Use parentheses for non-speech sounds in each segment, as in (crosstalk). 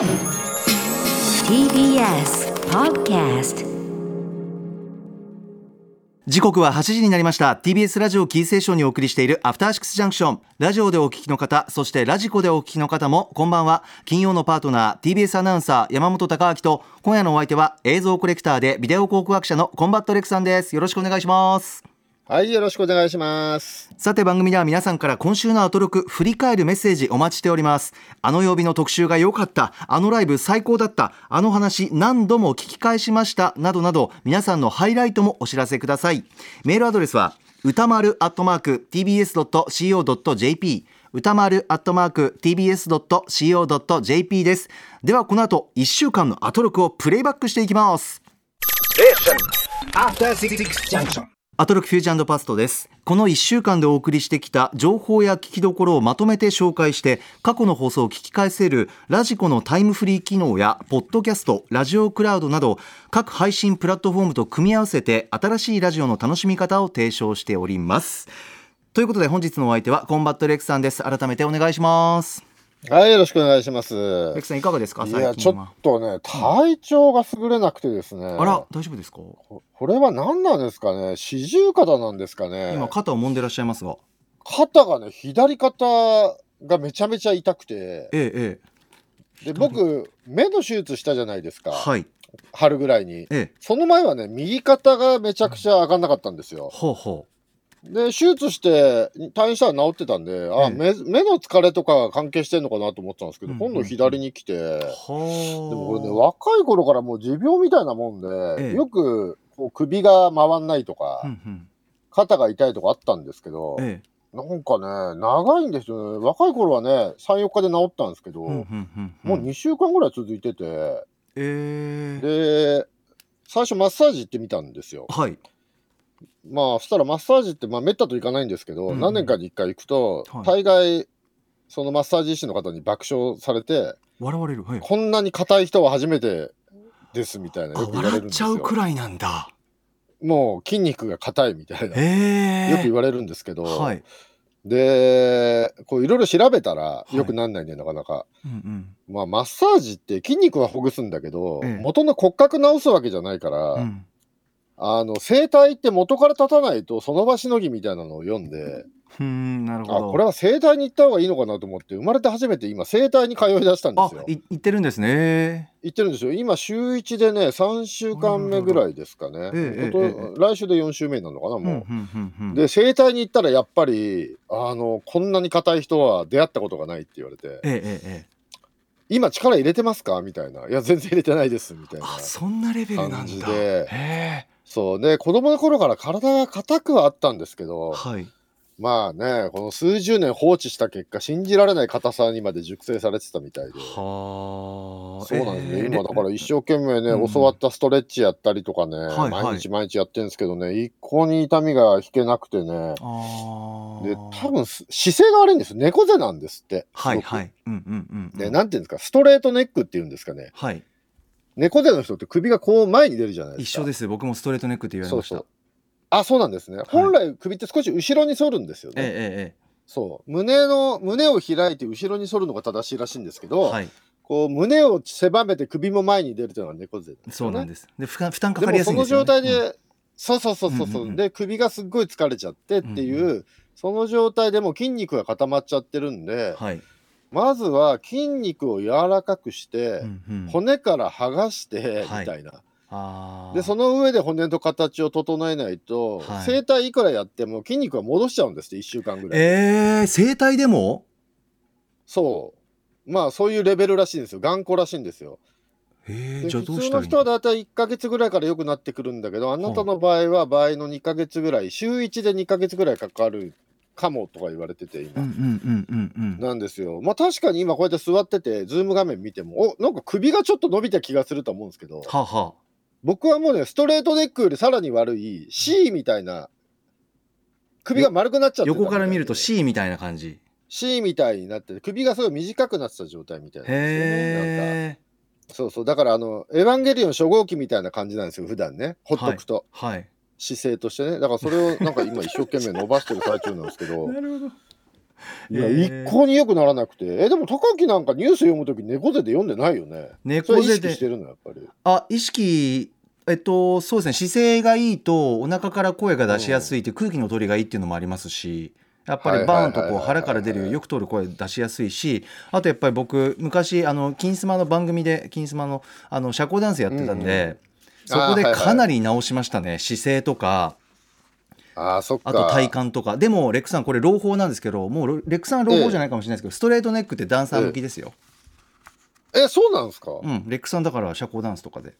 TBS Podcast 時刻は8時になりました。TBS ラジオキーセーションにお送りしているアフターシックスジャンクションラジオでお聞きの方そしてラジコでお聞きの方もこんばんは。金曜のパートナー TBS アナウンサー山本匠晃と今夜のお相手は映像コレクターでビデオ考古学者のコンバットレックさんです。よろしくお願いします。はい、よろしくお願いします。さて番組では皆さんから今週のアトロク振り返るメッセージお待ちしております。あの曜日の特集が良かった。あのライブ最高だった。あの話何度も聞き返しました。などなど皆さんのハイライトもお知らせください。メールアドレスは歌丸アットマーク tbs.co.jp 歌丸アットマーク tbs.co.jp です。ではこの後1週間のアトロクをプレイバックしていきます。After Six Junction. アトロクフュージョンパストです。この1週間でお送りしてきた情報や聞きどころをまとめて紹介して過去の放送を聞き返せるラジコのタイムフリー機能やポッドキャストラジオクラウドなど各配信プラットフォームと組み合わせて新しいラジオの楽しみ方を提唱しております。ということで本日のお相手はコンバットレックさんです。改めてお願いします。はい、よろしくお願いします。レックさんいかがですか？いや、ちょっとね、体調が優れなくてですね。あら大丈夫ですか？ここれは何なんですかね？四十肩なんですかね？今肩を揉んでらっしゃいますが肩がね、左肩がめちゃめちゃ痛くて。えええで、僕、目の手術したじゃないですか。えはい春ぐらいに。ええその前はね、右肩がめちゃくちゃ上がんなかったんですよ。ほうほで、手術して退院したら治ってたんで、あ、ええ。目目の疲れとかが関係してんのかなと思ってたんですけど、うん今度左に来て。でもこれね、若い頃からもう持病みたいなもんで、ええ。よくこう首が回んないとか、うんうん。肩が痛いとかあったんですけど、ええ。なんかね、長いんですよね。若い頃はね、3、4日で治ったんですけど、うんうんうんもう2週間ぐらい続いてて、ええ。で、最初マッサージ行ってみたんですよ。はいまあ、そしたらマッサージって、まあ、めったといかないんですけど、うんうん。何年かに1回行くと、はい。大概、そのマッサージ師の方に爆笑されて、笑われる。はい。こんなに硬い人は初めてですみたいな、あよく言われ笑っちゃるんですよ。うくらいなんだ。もう筋肉が硬いみたいな、ええよく言われるんですけど、はい。で、こういろいろ調べたらい。よくなんないね、なかなか。うんうん。まあ、マッサージって筋肉はほぐすんだけど、ええ。元の骨格治すわけじゃないから、うんあの、整体って元から立たないとその場しのぎみたいなのを読んで、ふーんなるほあ、どこれは整体に行った方がいいのかなと思って、生まれて初めて今、整体に通い出したんであすよ。い言ってるんですね。行ってるんですよ。今、週1でね、3週間目ぐらいですかね。ええ来週で4週目になるのかな、うんもう。うんうんうんで整体に行ったらやっぱりあのこんなに硬い人は出会ったことがないって言われてえ今力入れてますか？みたいな。いや全然入れてないですみたいなあそんなレベルなんだ。感じでそうで子供の頃から体が硬くはあったんですけどはい。まあねこの数十年放置した結果信じられない硬さにまで熟成されてたみたいで。はあ。そうなんですね、ええ今だから一生懸命ね、うん。教わったストレッチやったりとかね、はいはい。毎日毎日やってるんですけどね一向に痛みが引けなくてね。あで多分す姿勢が悪いんです。猫背なんですって。はいはい。うんうんうんうん。で、なんていうんですか、ストレートネックっていうんですかね。はい猫背の人って首がこう前に出るじゃないですか。一緒です僕もストレートネックって言われましたそうそう。あ、そうなんですね。本来首って少し後ろに反るんですよね。えええそう。胸の、胸を開いて後ろに反るのが正しいらしいんですけえど、はいこう胸を狭めて首も前に出るというのが猫背ですよね。そうなんですで負担負担かでかりやすいんもそのですよね状態で、うんそうそうそうそうそう、うんうんうんで首がすっごい疲れちゃってっていう、うんその状態でもう筋肉が固まっちゃってるんで、はいまずは筋肉を柔らかくして、うんうん。骨から剥がしてはい。みたいな、あー。でその上で骨の形を整えないと、はい。整体いくらやっても筋肉は戻しちゃうんですって1週間ぐらい、えー、整体でも？そう。まあそういうレベルらしいんですよ。頑固らしいんですよ。えー、でじゃあどう普通の人はだいたい1ヶ月ぐらいから良くなってくるんだけどあなたの場合は場合の2ヶ月ぐらい週1で2ヶ月ぐらいかかるかもとか言われてて今、なんですよ。まあ確かに今こうやって座っててズーム画面見てもおなんか首がちょっと伸びた気がすると思うんですけどはあは僕はもうねストレートネックよりさらに悪い C みたいな首が丸くなっちゃって横から見ると C みたいな感じ。C みたいになってて首がすごい短くなってた状態みたいなんですよね。なんか。へえそうそう。だからあのエヴァンゲリオン初号機みたいな感じなんですよ普段ね。ほっとくと、はい姿勢としてね。だからそれを (laughs) なんか今一生懸命伸ばしてる最中なんですけど。るほど。いや、へー。一向に良くならなくて。え、でも高木なんかニュース読むとき猫背で読んでないよね。猫背で。識してるの、やっぱり。あ意識えっとそうですね。姿勢がいいとお腹から声が出しやすいって空気の通りがいいっていうのもありますしやっぱりバーンとこう腹から出るよく通る声出しやすいしあとやっぱり僕昔あの金スマの番組で金スマのあの社交ダンスやってたんで、そこであーはいはい。かなり直しましたね、姿勢とか。ああ、そっか。あと体幹とか。でもレックさんこれ朗報なんですけどもうレックさんは朗報じゃないかもしれないですけど、ストレートネックってダンサー向きですよ、え、そうなんですか、うん。レックさんだから社交ダンスとかで。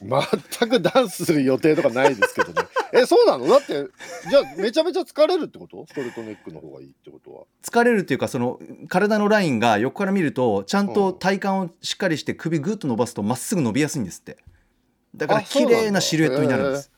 全くダンスする予定とかないですけどね。(laughs) え、そうなの？だって、じゃあめちゃめちゃ疲れるってこと？ストレートネックの方がいいってことは。疲れるっていうかその体のラインが横から見るとちゃんと体幹をしっかりして首グッと伸ばすとまっすぐ伸びやすいんですってだから綺麗なシルエットになるんです。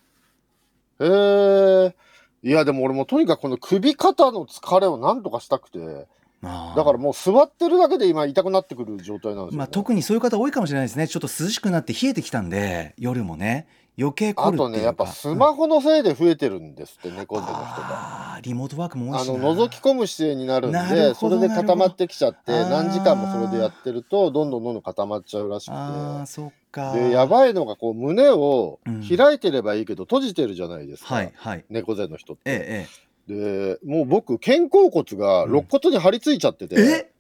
へえ。いや、でも俺もとにかくこの首肩の疲れをなんとかしたくて、あ。ーだからもう座ってるだけで今痛くなってくる状態なんですよ、ね。まあ、特にそういう方多いかもしれないですね。ちょっと涼しくなって冷えてきたんで夜もね余計あとね、やっぱスマホのせいで増えてるんですって、猫背の人が。リモートワークも多いあの覗き込む姿勢になるんでそれで固まってきちゃって何時間もそれでやってるとどんどんどんどん固まっちゃうらしくあーそっか。てでやばいのがこう胸をうん。開いてればいいけど閉じてるじゃないですか、はいはい。猫背の人って。ええでもう僕肩甲骨が肋骨に張り付いちゃってて、え？え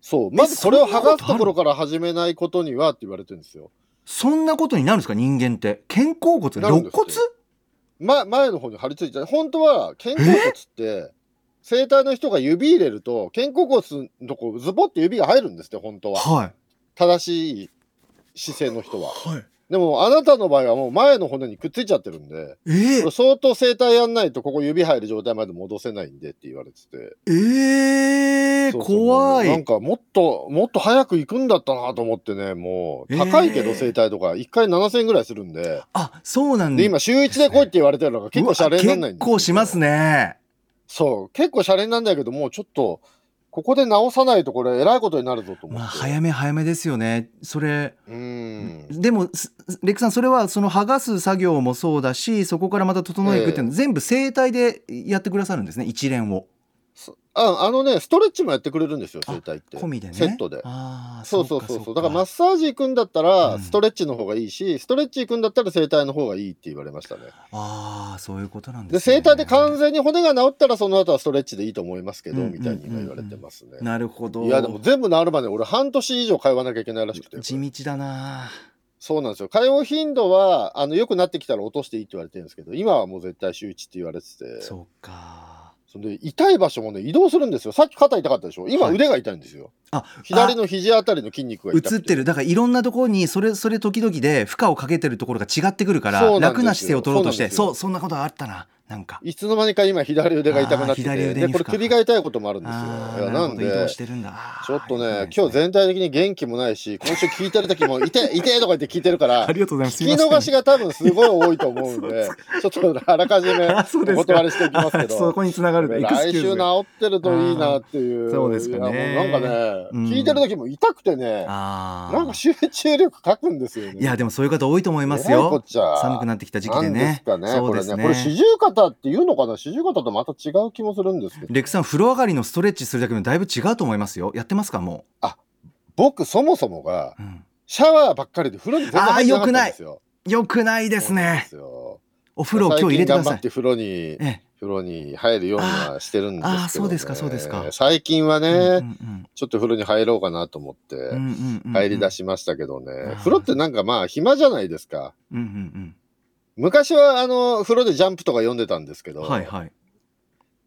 そうまずこれを剥がすところから始めないことにはって言われてるんですよ。そんなことになるんですか？人間って。肩甲骨なるん肋骨ですよま、前の方に張り付いて本当は肩甲骨って整体の人が指入れると肩甲骨のとこズボって指が入るんですって本当は。はい。正しい姿勢の人は。はいでもあなたの場合はもう前の骨にくっついちゃってるんでええ。これ相当整体やんないとここ指入る状態まで戻せないんでって言われてて。ええそうそう怖い。なんかもっともっと早く行くんだったなと思ってねもう高いけどえー整体とか1回7000円ぐらいするんで。あそうなんだ。で今週1で来いって言われてるのが結構シャレになんないんです結構しますね。そう結構シャレになんだけどもうちょっとここで直さないとこれえらいことになるぞと思って、まあ早め早めですよね。それうーん。でもすレックさんそれはその剥がす作業もそうだしそこからまた整えていくっていうの、全部整体でやってくださるんですね一連を。そああのねストレッチもやってくれるんですよ整体って。込みでね。セットで。ああそうそうそうそう。かだからマッサージ行くんだったらうん。ストレッチの方がいいし、ストレッチ行くんだったら整体の方がいいって言われましたね。ああそういうことなんでですね。整体で完全に骨が治ったらその後はストレッチでいいと思いますけど、うんみたいに今言われてますね、なるほど。いやでも全部治るまで俺半年以上通わなきゃいけないらしくて地道だな。そうなんですよ。通う頻度はあの良くなってきたら落としていいって言われてるんですけど今はもう絶対週1って言われてて。そうかそれで痛い場所もね移動するんですよ。さっき肩痛かったでしょ？今はい。腕が痛いんですよ、あ左の肘あたりの筋肉が痛く映ってる。だからいろんなところにそれそれ時々で負荷をかけてるところが違ってくるから楽な姿勢を取ろうとしてそうそんなことがあったななんか。いつの間にか今左腕が痛くなってて。でこれ首が痛いこともあるんですよ。あいやーなんで。ちょっとね今日全体的に元気もないし今週聞いてる時も「痛い痛い」とか言って聞いてるからありがとうございます聞き逃しが多分すごい多いと思うんで (laughs) ちょっとあらかじめ (laughs) お断りしておきますけ (laughs) そどこに繋がる来週治ってるといいなっていう。そうですかね。なんかね、うん。聞いてる時も痛くてねなんか集中力書くんですよね。いやでもそういう方多いと思いますよ。寒くなってきた時期でね。かねそうですねこれね。これ四十肩っていうのかな四十肩とまた違う気もするんですけどレクさん風呂上がりのストレッチするだけでもだ。いぶ違うと思いますよやってますかもう僕そもそもがう、ん、シャワーばっかりで風呂に全然入ってなかったんですよよくないですねですお風呂今日入れてください頑張って風呂にええ風呂に入るようにはしてるんですけど、ね、あそうですかそうですか最近はね、うんうんちょっと風呂に入ろうかなと思って入り出しましたけどね、ー風呂ってなんかまあ暇じゃないですかうんうん昔はあの風呂でジャンプとか読んでたんですけど、うんはいはい。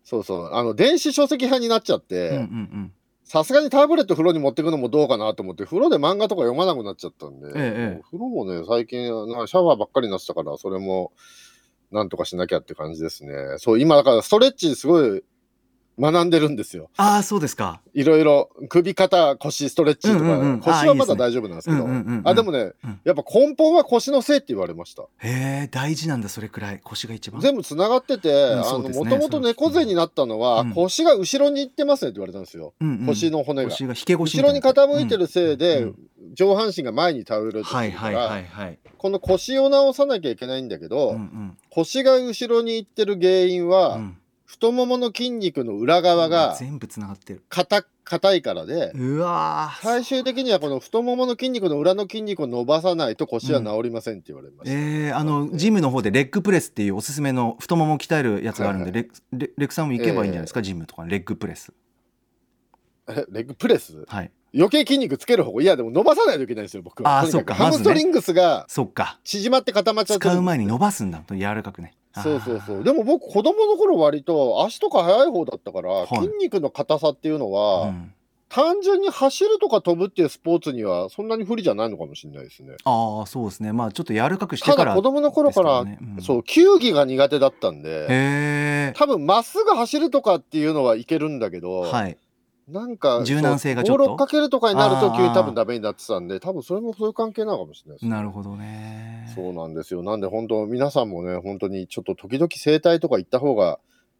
そうそう。あの電子書籍派になっちゃっうんうんうてん。さすがにタブレット風呂に持ってくのもどうかなと思って風呂で漫画とか読まなくなっちゃったんで、ええ。風呂もね最近なんかシャワーばっかりになってたからそれもなんとかしなきゃって感じですね。そう今だからストレッチすごい学んでるんですよ。ああそうですか。いろいろ首肩腰ストレッチとか、うんうんうん。腰はまだ大丈夫なんですけど。あでもね、うん。やっぱ根本は腰のせいって言われました。へえ大事なんだそれくらい腰が一番。全部つながってて、うんあのもともと猫背になったのは、うん。腰が後ろに行ってますねって言われたんですよ、うんうん。腰の骨が。腰が引け腰後ろに傾いてるせいで、うん上半身が前に倒れるってはいはいはいはい。この腰を直さなきゃいけないんだけど、うんうん。腰が後ろに行ってる原因は、うん太ももの筋肉の裏側が全部つながってる。硬硬いからで、うわー。最終的にはこの太ももの筋肉の裏の筋肉を伸ばさないと腰は治りませんって言われました。えー、あのジムの方でレッグプレスっていうおすすめの太ももを鍛えるやつがあるんで、はいレッレレックさんも行けばいいんじゃないですか、ジムとかレッグプレス。えレッグプレス？はい。余計筋肉つける方がいやでも伸ばさないといけないんですよ僕は。あーとにかくそうか。ハムストリングスがそっか。縮まって固まっちゃってる。んです使う前に伸ばすんだ。柔らかくねそうそうそう。でも僕子供の頃割と足とか速い方だったから、はい。筋肉の硬さっていうのは、うん。単純に走るとか飛ぶっていうスポーツにはそんなに不利じゃないのかもしれないですね。ああそうですね。まあちょっと柔らかくしてからただ子供の頃から、うん。そう球技が苦手だったんで、多分まっすぐ走るとかっていうのはいけるんだけど、はいなんか柔軟性がちょっと？ボールをかけるとかになると急に多分ダメになってたんで、多分それもそういう関係なのかもしれないですね。なるほどね。そうなんですよ。なんで本当皆さんもね本当にちょっと時々整体とか行った方が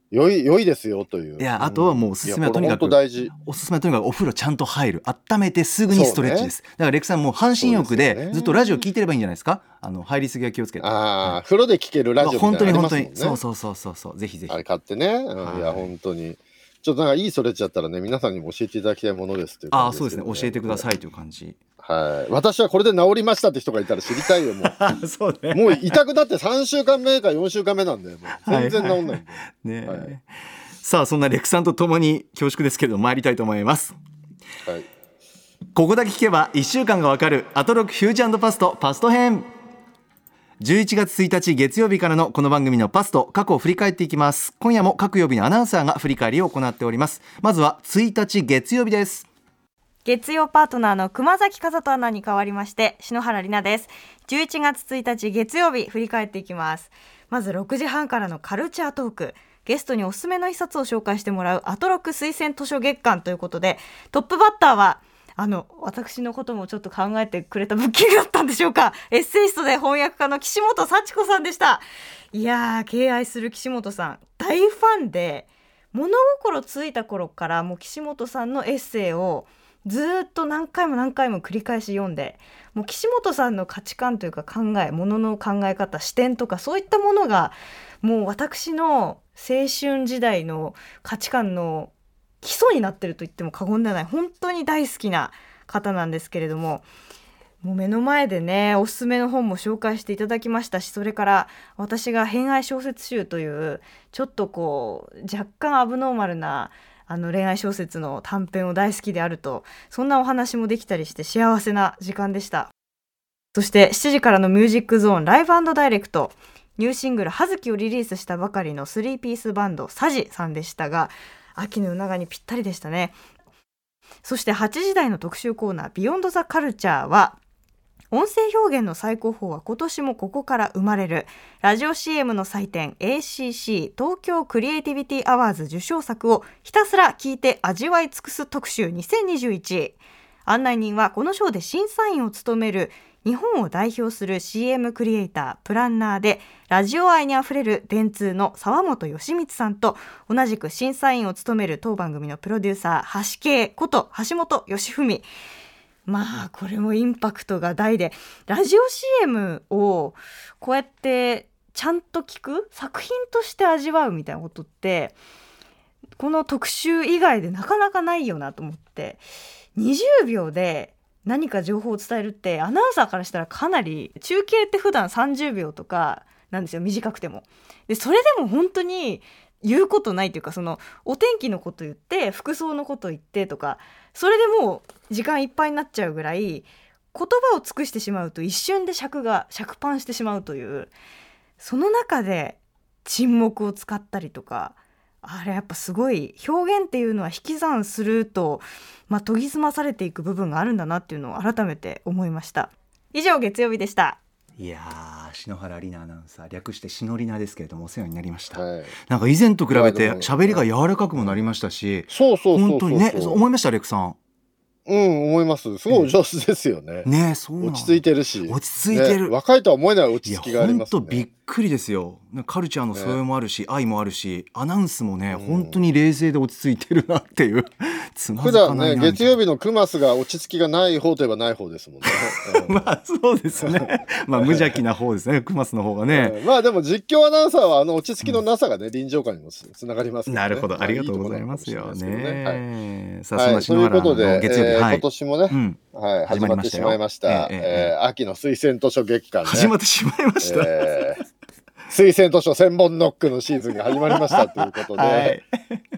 良い良いですよという。いやあとはもうおすすめはとにかく大事。おすすめはとにかくお風呂ちゃんと入る。温めてすぐにストレッチです、だからレクさんもう半身浴でずっとラジオ聞いてればいいんじゃないですか？あの入りすぎは気をつけて。ああ、風呂で聴けるラジオみたい本当に本当に。そうそうそうそう。そうぜひぜひ。あれ買ってね。いや本当に。ちょっとなんかいいストレッチだったらね皆さんにも教えていただきたいものですというあ感あそうですね。教えてくださいという感じ。はい。私はこれで治りましたって人がいたら知りたいよもう。(laughs) そうね。もう痛くなって3週間目か4週間目なんで、もう。全然治んないんで。ねえ、はい。さあそんなレクさんと共に恐縮ですけれども参りたいと思います。はい。ここだけ聞けば1週間がわかるアトロックフューチャーパストパスト編11月1日月曜日からのこの番組のパスト過去を振り返っていきます。今夜も各曜日のアナウンサーが振り返りを行っております。まずは1日月曜日です。月曜パートナーの熊崎和人アナに代わりまして篠原里奈です。11月1日月曜日振り返っていきます。まず6時半からのカルチャートーク。ゲストにおすすめの一冊を紹介してもらうアトロック推薦図書月間ということでトップバッターはあの私のこともちょっと考えてくれた物件だったんでしょうか。エッセイストで翻訳家の岸本幸子さんでした。いやー敬愛する岸本さん。大ファンで物心ついた頃からもう岸本さんのエッセイをずっと何回も何回も繰り返し読んでもう岸本さんの価値観というか考えものの考え方視点とかそういったものがもう私の青春時代の価値観の基礎になってると言っても過言ではない。本当に大好きな方なんですけれどももう目の前でねおすすめの本も紹介していただきましたしそれから私が「偏愛小説集」というちょっとこう若干アブノーマルなあの恋愛小説の短編を大好きであるとそんなお話もできたりして幸せな時間でした。そして7時からの「ミュージックゾーンライブダイレクト」ニューシングル「葉月」をリリースしたばかりのスリーピースバンドサジさんでしたが秋の夜長にぴったりでしたね。そして8時台の特集コーナー「ビヨンド・ザ・カルチャー」は音声表現の最高峰は今年もここから生まれる。ラジオ CM の祭典 ACC 東京クリエイティビティアワーズ受賞作をひたすら聞いて味わい尽くす特集2021案内人はこの賞で審査員を務める日本を代表する CM クリエイタープランナーでラジオ愛にあふれる電通の沢本義光さんと同じく審査員を務める当番組のプロデューサー橋系こと橋本義文。まあこれもインパクトが大でラジオ CM をこうやってちゃんと聞く作品として味わうみたいなことってこの特集以外でなかなかないよなと思って20秒で何か情報を伝えるってアナウンサーからしたらかなり中継って普段30秒とかなんですよ短くても。でそれでも本当に言うことないというかそのお天気のこと言って服装のこと言ってとかそれでもう時間いっぱいになっちゃうぐらい言葉を尽くしてしまうと一瞬で尺が尺パンしてしまうというその中で沈黙を使ったりとかあれやっぱすごい表現っていうのは引き算すると、まあ、研ぎ澄まされていく部分があるんだなっていうのを改めて思いました。以上月曜日でした。いやー篠原里奈アナウンサー略して篠里奈ですけれどもお世話になりました、はい。なんか以前と比べて喋りが柔らかくもなりましたしそうそうそうそう。本当にねそう思いましたレクさんうん、思います。すごいお上手ですよね。ねそう落ち着いてるし。落ち着いてるね若いとは思えない落ち着きがあります本当びっね。くりですよカルチャーの素養もあるし、愛もあるしアナウンスもね、うん本当に冷静で落ち着いてるなっていうつま普ずかないな段ね、月曜日のクマスが落ち着きがない方といえばない方ですもんね。(laughs) うん。まあそうですね。(laughs) まあ無邪気な方ですね。クマスの方がね、うん。まあでも実況アナウンサーはあの落ち着きのなさがね、臨場感にもつつながりますからね。なるほど。ありがとうございますよ。ね。はい、あそんなはい、という篠原のことで、月曜日、えーはい。今年もね、うん、はい、始始まりましたよまってしまいました。えええええー秋の推薦図書月間ね。始まってしまいました、えー推薦図書千本ノックのシーズンが始まりましたということで、はい。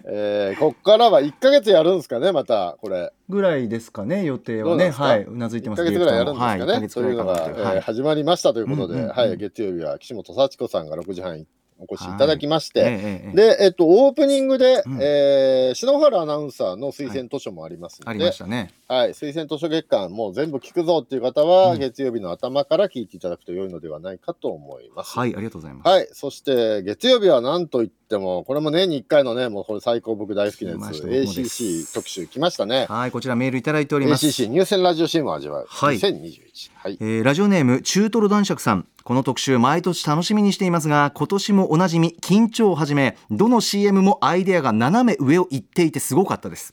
えーこっからは1か月やるんですかね、またこれ。ぐらいですかね予定はね。はい。うなずいて1ますか月ぐらいやるんですかはい、ね。1ヶ月というのが、はい。えー始まりましたということで、うんうんうん。はい、月曜日は岸本幸子さんが6時半にお越しいただきまして、ええええで、えっと、オープニングで、うん。えー篠原アナウンサーの推薦図書もありますあので、りましたね。はい、推薦図書月間、もう全部聞くぞっていう方は、うん。月曜日の頭から聞いていただくと良いのではないかと思います。はいありがとうございます、はい、そして月曜日は何といっても、これも年に1回のね、もうこれ最高僕大好きなやつ、ACC 特集来ましたね。はいこちらメールいただいております ACC 入選ラジオ CM を味わう、はい2021。はい。えーラジオネーム中トロ男爵さんこの特集毎年楽しみにしていますが今年もおなじみ緊張をはじめどの CM もアイデアが斜め上を行っていてすごかったです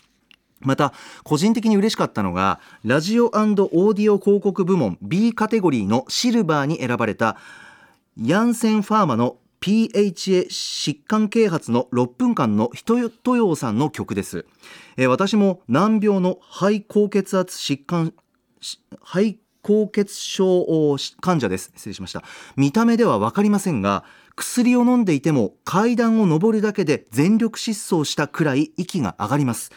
また個人的に嬉しかったのがラジオオーディオ広告部門 B カテゴリーのシルバーに選ばれたヤンセンファーマの PHA 疾患啓発の6分間の人豊洋さんの曲です、えー私も難病の肺高血圧疾患肺高血症患者です。失礼しました。見た目では分かりませんが薬を飲んでいても階段を上るだけで全力疾走したくらい息が上がります。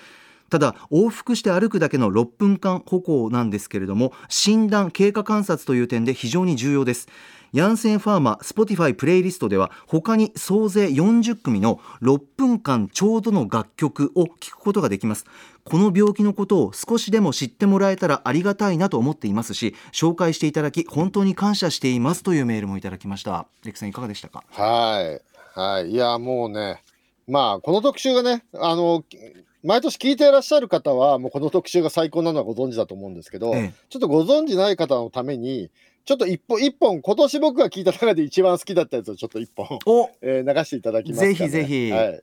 ただ往復して歩くだけの6分間歩行なんですけれども診断経過観察という点で非常に重要です。ヤンセンファーマ Spotify プレイリストでは他に総勢40組の6分間ちょうどの楽曲を聴くことができますこの病気のことを少しでも知ってもらえたらありがたいなと思っていますし紹介していただき本当に感謝していますというメールもいただきましたレクさんいかがでしたか？はい。はい。いや、もうね、まあ、この特集がね、あの、毎年聞いていらっしゃる方は、もうこの特集が最高なのはご存知だと思うんですけど、ええちょっとご存知ない方のために、ちょっと一本、一本、今年僕が聞いた中で一番好きだったやつをちょっと一本、おえー流していただきますか、ね。ぜひぜひはい。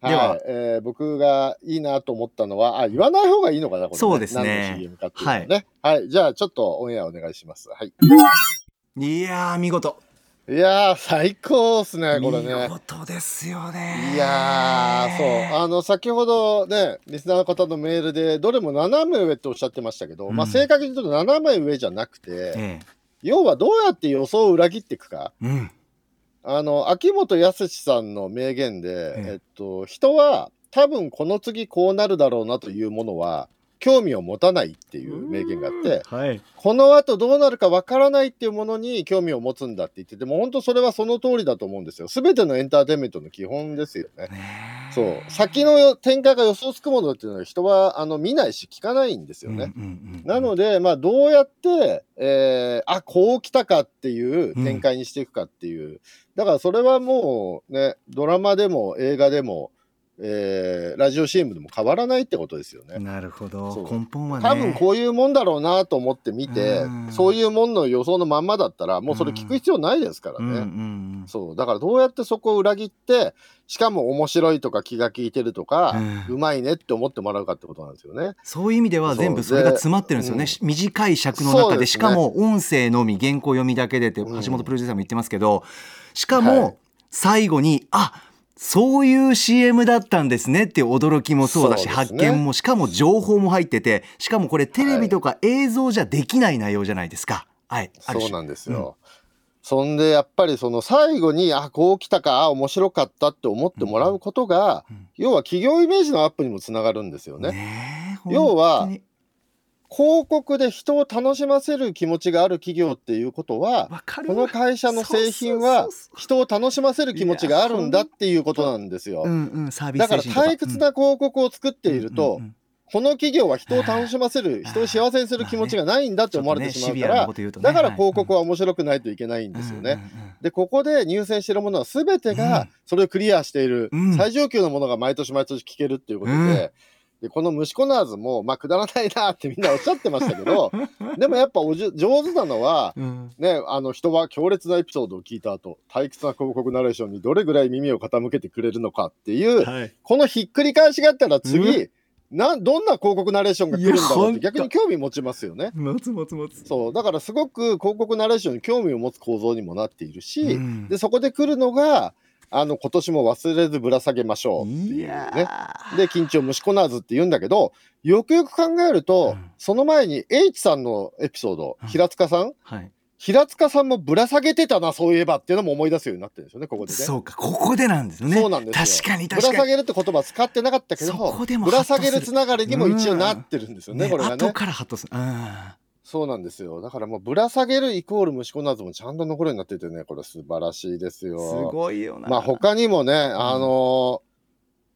でははいえー僕がいいなと思ったのは、あ、言わない方がいいのかな、これ、ね。そうですね何の CM かっていうのはね。はい。じゃあ、ちょっとオンエアお願いします。はい。いやー見事いやー、最高っすね、これね。見事ですよねいやー、そう、あの、先ほどね、リスナーの方のメールで、どれも斜め上っておっしゃってましたけど、うんまあ、正確に言うと斜め上じゃなくて、え要はどうやって予想を裏切っていくか。えうんあの、秋元康さんの名言で、えええっと、人は多分この次こうなるだろうなというものは、興味を持たないっていう名言があって、はいこの後どうなるかわからないっていうものに興味を持つんだって言ってても、本当それはその通りだと思うんですよ。すべてのエンターテインメントの基本ですよね。ねえそう先の展開が予想つくものっていうのは人はあの見ないし聞かないんですよね。うんうんうんうんなので、まあ、どうやって、えーあこう来たかっていう展開にしていくかっていう、だからそれはもうねドラマでも映画でも、えーラジオ CM でも変わらないってことですよね。なるほど。根本はね。多分こういうもんだろうなと思って見て、うん。そういうもんの予想のまんまだったらもうそれ聞く必要ないですからね。うん。うんうんそう。だからどうやってそこを裏切ってしかも面白いとか気が利いてるとか、ううんまいねって思ってもらうかってことなんですよね。そういう意味では全部それが詰まってるんですよね、で短い尺の中でしかも音声のみ原稿読みだけでって橋うん本プロデューサーも言ってますけどしかも、はい。最後にあそういう CM だったんですねっていう驚きもそうだしね。発見もしかも情報も入っててしかもこれテレビとか映像じゃできない内容じゃないですか。はい、ある種。そうなんですよ。そんでやっぱりその最後にあこう来たかあ面白かったって思ってもらうことが、うん。要は企業イメージのアップにもつながるんですよね。ねえ要は広告で人を楽しませる気持ちがある企業っていうことはこの会社の製品は人を楽しませる気持ちがあるんだっていうことなんですよ。だから退屈な広告を作っていると、うん。うん。うんこの企業は人を楽しませる人を幸せにする気持ちがないんだって思われてしまうからだから広告はは面白くないといけないんですよね。でここで入選しているものは全てうん。がそれをクリアしている、うん。最上級のものが毎年毎年聞けるっていうことで,、うんでこの虫コナーズもまあくだらないなってみんなおっしゃってましたけど (laughs) でもやっぱおじゅ上手なのはうん。ね、あの人は強烈なエピソードを聞いた後退屈な広告ナレーションにどれぐらい耳を傾けてくれるのかっていう、はい。このひっくり返しがあったら次、うなどんな広告ナレーションが来るんだろうって逆に興味持ちますよね。持つ持つ持つ。そう。だからすごく広告ナレーションに興味を持つ構造にもなっているし、うん。でそこで来るのがあの今年も忘れずぶら下げましょうっていうね。ー。で緊張虫こなずって言うんだけどよくよく考えると、うんその前に H さんのエピソードうん平塚さん？はい。平塚さんもぶら下げてたなそういえばっていうのも思い出すようになってるんですよねここでね。そうかここでなんですよね。そうなんですよ。確かにぶら確かに。下げるって言葉使ってなかったけどぶら下げるつながりにも一応なってるんですよね、ねこれがね。後。からハッとする。うんそうなんですよ。だからもうぶら下げるイコール虫こなずもちゃんと残るようになっててねこれ素晴らしいですよ。すごいよな。まあ他にもね、あのー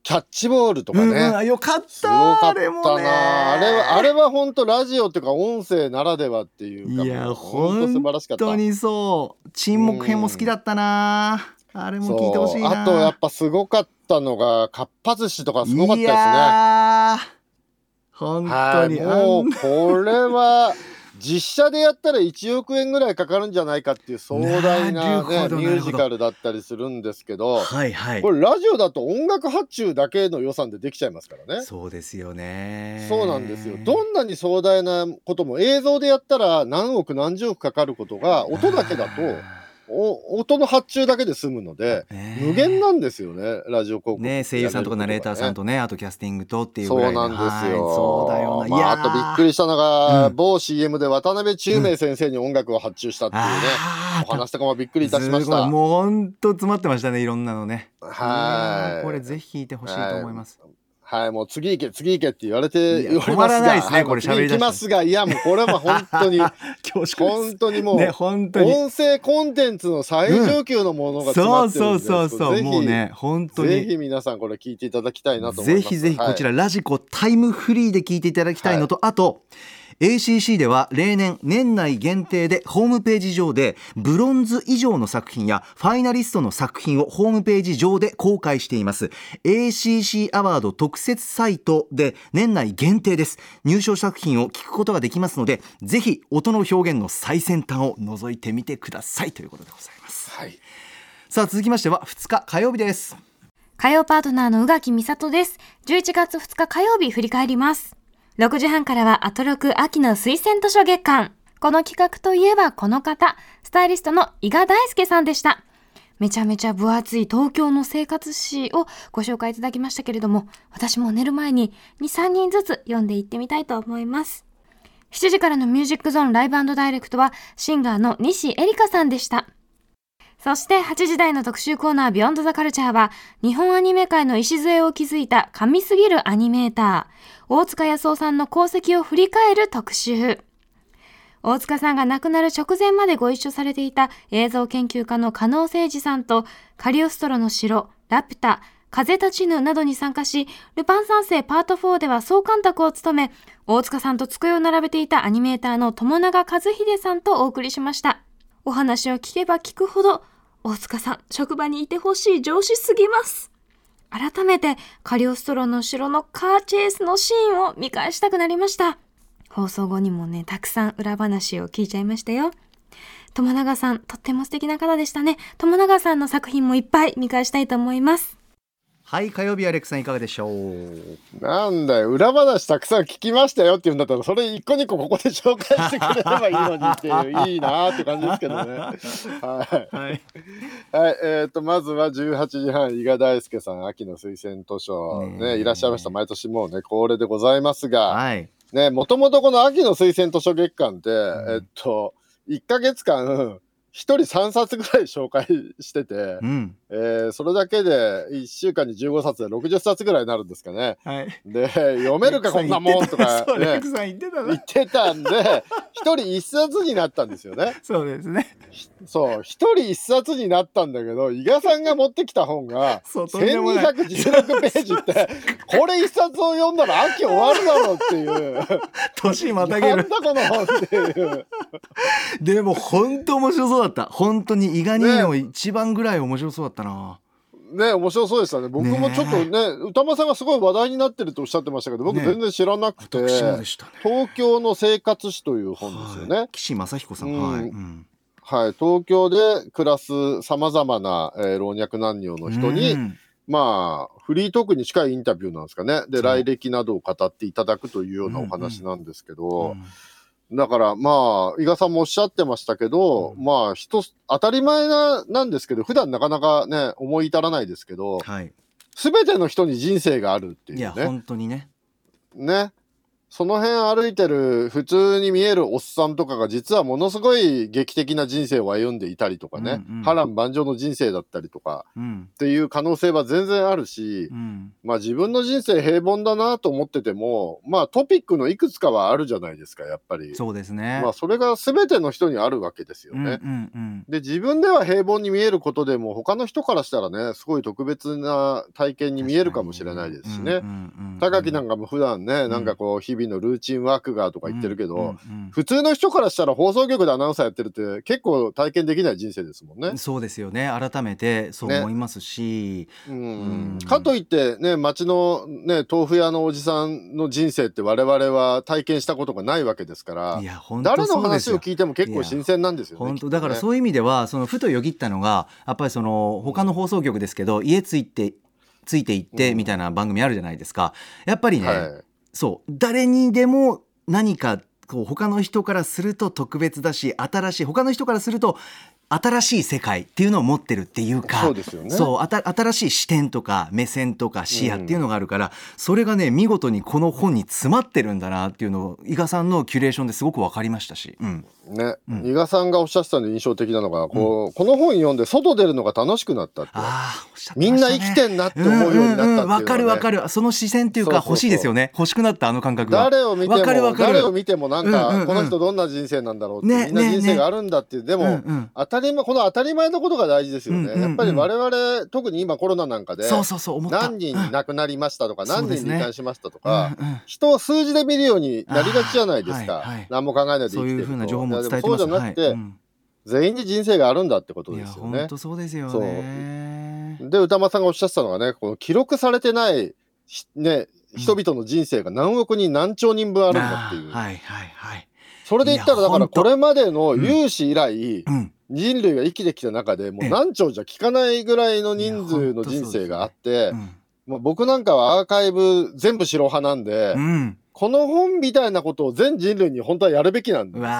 キャッチボールとかね、うんうんよかったすごかったあれあれはあれは本当ラジオっていうか音声ならではっていうかいや本当素晴らしかった。本当にそう。沈黙編も好きだったな。あれも聞いてほしいあとやっぱすごかったのがかっぱ寿司とかすごかったですね。本当に。はいもうこれは実写でやったら1億円ぐらいかかるんじゃないかっていう壮大なねミュージカルだったりするんですけどはいはいこれラジオだと音楽発注だけの予算でできちゃいますからね。そうですよねそうなんですよ。どんなに壮大なことも映像でやったら何億何十億かかることが音だけだとお音の発注だけで済むのでね無限なんですよねラジオ広告ね。声優さんとかナレーターさんととねあとキャスティングとっていうそぐらいうなんですよ。はいそうだよな、まあ、いやあとびっくりしたのが、うん。某 CM で渡辺宙明先生に音楽を発注したっていうね、あー。お話とかもびっくりいたしました。もう本当詰まってましたねいろんなのね。はい。これぜひ聞いてほしいと思います、はい、もう次行け、次行けって言われて言われますが、止まらないですねはいこれ喋り行きますが、いや、もうこれは本当に、(laughs) 恐縮本当にもう、ね本当に。音声コンテンツの最上級のものが詰まってるんで、そうそうそうそうぜひもうね本当ぜにひ皆さんこれ聞いていただきたいなと思います。ぜひぜひこちら、らラジコタイムフリーで聞いていただきたいのと、あと ACC では例年年内限定でホームページ上でブロンズ以上の作品やファイナリストの作品をホームページ上で公開しています。ACC アワード特設サイトで年内限定です。入賞作品を聞くことができますのでぜひ音の表現の最先端を覗いてみてください。ということでございます。はい、さあ続きましては2日火曜日です。火曜パートナーの宇垣美里です。11月2日火曜日振り返ります。6時半からはアトロク秋の推薦図書月間。この企画といえばこの方、スタイリストの伊賀大輔さんでした。めちゃめちゃ分厚い東京の生活史をご紹介いただきましたけれども、私も寝る前に2、3人ずつ読んでいってみたいと思います。7時からのミュージックゾーンライブダイレクトはシンガーの西エリカさんでした。そして8時台の特集コーナービヨンドザカルチャーは日本アニメ界の礎を築いた神すぎるアニメーター大塚康夫さんの功績を振り返る特集大塚さんが亡くなる直前までご一緒されていた映像研究家の加納誠二さんとカリオストロの城、ラピュタ、風立ちぬなどに参加し、ルパン三世パート4では総監督を務め、大塚さんと机を並べていたアニメーターの友永和秀さんとお送りしました。お話を聞けば聞くほど、大塚さん、職場にいてほしい上司すぎます。改めて、カリオストロの城のカーチェイスのシーンを見返したくなりました。放送後にもね、たくさん裏話を聞いちゃいましたよ。友永さん、とっても素敵な方でしたね。友永さんの作品もいっぱい見返したいと思います。はい火曜日アレックさんいかがでしょう？なんだよ裏話たくさん聞きましたよって言うんだったらそれ一個二個ここで紹介してくれればいいのにっていう (laughs) いいなーって感じですけどね。はい。はい。はい、えー、とまずは18時半伊賀大輔さん秋の推薦図書ねねいらっしゃいました。毎年もうね恒例でございますがはい。ねもともとこの秋の推薦図書月間って、ん。えっと1ヶ月間一人3冊ぐらい紹介してて、うん。えーそれだけで1週間に15冊で60冊ぐらいになるんですかね。はい。で読めるかこんなもんとか言って言ってたんで一人一冊になったんですよね。(laughs) そうですね。そう一人一冊になったんだけど伊賀さんが持ってきた本がそうとんでもない。1216ページってこれ一冊を読んだら秋終わるだろうっていう。(laughs) 年またなんだげるこの本っていう。でも本当面白そうだった。本当に伊賀兄の一番ぐらい面白そうだったな、ね面白そうでしたね。僕もちょっとね歌間さんがすごい話題になってるっておっしゃってましたけど僕ね全然知らなくて、私もでしたね。東京の生活史という本ですよね。はい。岸正彦さん、うん。はい、うん。はい、東京で暮らすさまざまな、えー老若男女の人に、うん。まあ、フリートークに近いインタビューなんですかね。で、来歴などを語っていただくというようなお話なんですけど、うんだからまあ、伊賀さんもおっしゃってましたけど、うんまあ、人、当たり前な、なんですけど、普段なかなかね、思い至らないですけど、はいすべての人に人生があるっていいうやね。本当にねね。その辺歩いてる普通に見えるおっさんとかが実はものすごい劇的な人生を歩んでいたりとかね、うんうん。波乱万丈の人生だったりとか。うん。っていう可能性は全然あるし、うん。まあ自分の人生平凡だなと思ってても、まあトピックのいくつかはあるじゃないですか、やっぱり。そうですね。まあそれが全ての人にあるわけですようんうんね。うん。で自分では平凡に見えることでも他の人からしたらねすごい特別な体験に見えるかもしれないですしね。高木なんかも普段ね、んなんかこう日々のルーチンワークがとか言ってるけど、うんうん普通の人からしたら放送局でアナウンサーやってるって結構体験できない人生ですもんね。うん。そうですよね。改めてそう思いますし、うん。うん。かといってね町のね豆腐屋のおじさんの人生って我々は体験したことがないわけですからいや本当誰の話を聞いても結構新鮮なんですよね。本当だからそういう意味ではそのふとよぎったのがやっぱりその他の放送局ですけど家ついてついていってうんみたいな番組あるじゃないですか。やっぱりね、はいそう誰にでも何かこう他の人からすると特別だし新しい他の人からすると新しい世界っていうのを持ってるっていうかそうですよね。そうあた新しい視点とか目線とか視野っていうのがあるから、それがね見事にこの本に詰まってるんだなっていうのを伊賀さんのキュレーションですごく分かりましたし、うん、ね、うん。伊賀さんがおっしゃってたので印象的なのがこう、この本読んで外出るのが楽しくなったって。みんな生きてんなって思うようになったっていうのはね。わかるわかる。その視線っていうか欲しいですよね。欲しくなったあの感覚が。誰を見ても誰を見てもなんか、うんうんうん。この人どんな人生なんだろうって、ねみんなね人生があるんだっていう、でも、うんうん当たり前この当たり前のことが大事ですよね、やっぱり我々特に今コロナなんかでそうそうそう何人亡くなりましたとか、何人罹患しましたとか、人を数字で見るようになりがちじゃないですか、何も考えないで生きてると。そういうふうな情報も伝えていやでもますそうじゃなくて、全員に人生があるんだってことですよね。本当そうですよね。で歌間さんがおっしゃってたのがねこの記録されてないひね人々の人生が何億人何兆人分あるんだっていう、はいはいはい。それで言ったらだからこれまでの有史以来、うん人類が生きてきた中でもうええ。何兆じゃ効かないぐらいの人数の人生があって、うん。もう僕なんかはアーカイブ全部白派なんで、うん。この本みたいなことを全人類に本当はやるべきなんですうよね。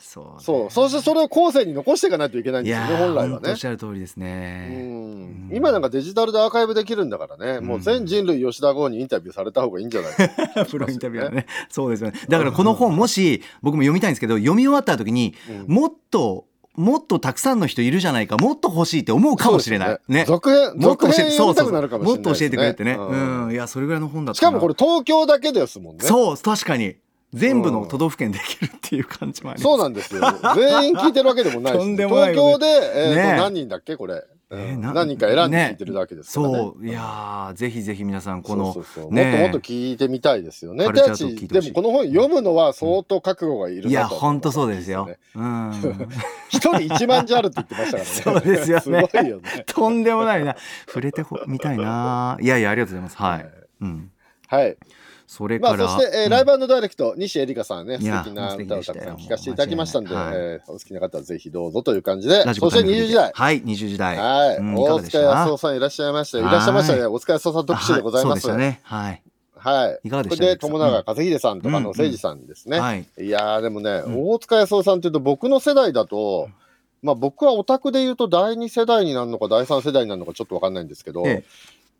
そうね。そう。そしてそれを後世に残していかないといけないんいですよね本来はね。おっ。しゃる通りですうねん。今なんかデジタルでアーカイブできるんだからね、もう全人類吉田剛にインタビューされた方がいいんじゃないかな。(laughs) プロインタビューだね。そうですよね。だからこの本もし僕も読みたいんですけど読み終わった時にうん。もっともっとたくさんの人いるじゃないかもっと欲しいって思うかもしれない。ね。続編もっと続教えてそうそう編読みたくなるかもしれないもっと教えてくれってね。ううんん。いやそれぐらいの本だったしかもこれ東京だけですもんね。そう確かに全部の都道府県できるっていう感じもあります。そうなんですよ。全員聞いてるわけでもない (laughs) 東京で、えー何人だっけこれ、うんえーな何人か選んで聞いてるだけですからね。そういやーぜひぜひ皆さんこのそうそうそうねもっともっと聞いてみたいですよね。でもこの本読むのは相当覚悟がいるなといや本当そうですよね。うん。(laughs) 一人一万字あるって言ってましたからね。(laughs) そうですよねすごいよね。とんでもないな。触れてほみたいな。いやいやありがとうございます。ははいい。うん。はい。それから。まあそして、えーうんライブダイレクト西エリカさんね素敵な歌をたくさん聴かせていただきましたんで、いえーお好きな方はぜひどうぞという感じで、そして20時代。はい、20時代。はい、うん大塚康夫さんいらっしゃいました。いらっしゃいましたね。大塚康夫さん特集でございます。あはいそうでしたね。はい。はい。いかがでした？これで友永和秀さんとかうんの誠司さんですね。はい。いやーでもね、うん大塚康夫さんっていうと僕の世代だと、まあ僕はオタクで言うと第2世代になるのか第3世代になるのかちょっとわかんないんですけど、ええ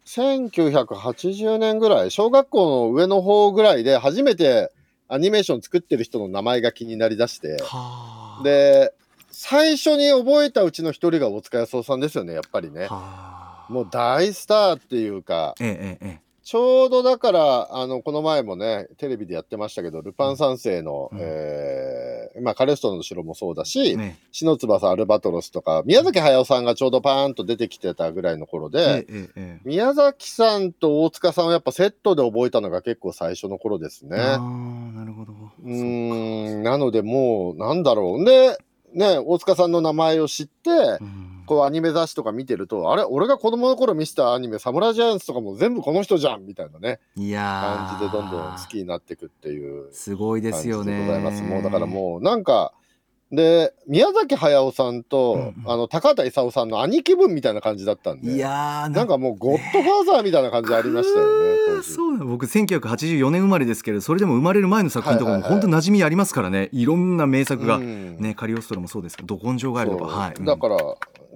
1980年ぐらい、小学校の上の方ぐらいで初めてアニメーション作ってる人の名前が気になりだして、はあ。で、最初に覚えたうちの一人が大塚康夫さんですよね、やっぱりね。はあ。もう大スターっていうか、えええええちょうどだから、あの、この前もね、テレビでやってましたけど、ルパン三世の、うんえーまあ、カレストの城もそうだえ。し、ね。篠翼アルバトロスとか、宮崎駿さんがちょうどパーンと出てきてたぐらいの頃えで、えええ。宮崎さんと大塚さんをやっぱセットで覚えたのが結構最初の頃ですね。ああ、なるほど。うーん、なのでもう、なんだろう。で、ね、大塚さんの名前を知って、うんこうアニメ雑誌とか見てると、あれ俺が子供の頃見せたアニメ、サムライジャイアンツとかも全部この人じゃんみたいなね、いやー。感じでどんどん好きになっていくっていうすごいですよね。ざいます。もうだからもうなんか、で宮崎駿さんと、うんうん。あの高畑勲さんの兄貴分みたいな感じだったんでいやーなんか。もうゴッドファーザーみたいな感じありましたよね当時。そう僕1984年生まれですけどそれでも生まれる前の作品とかもはいはいはい本当馴染みありますからね。いろんな名作が、うん。ねカリオストロもそうですけど「ど根性ガエル」とかはい、うん。だから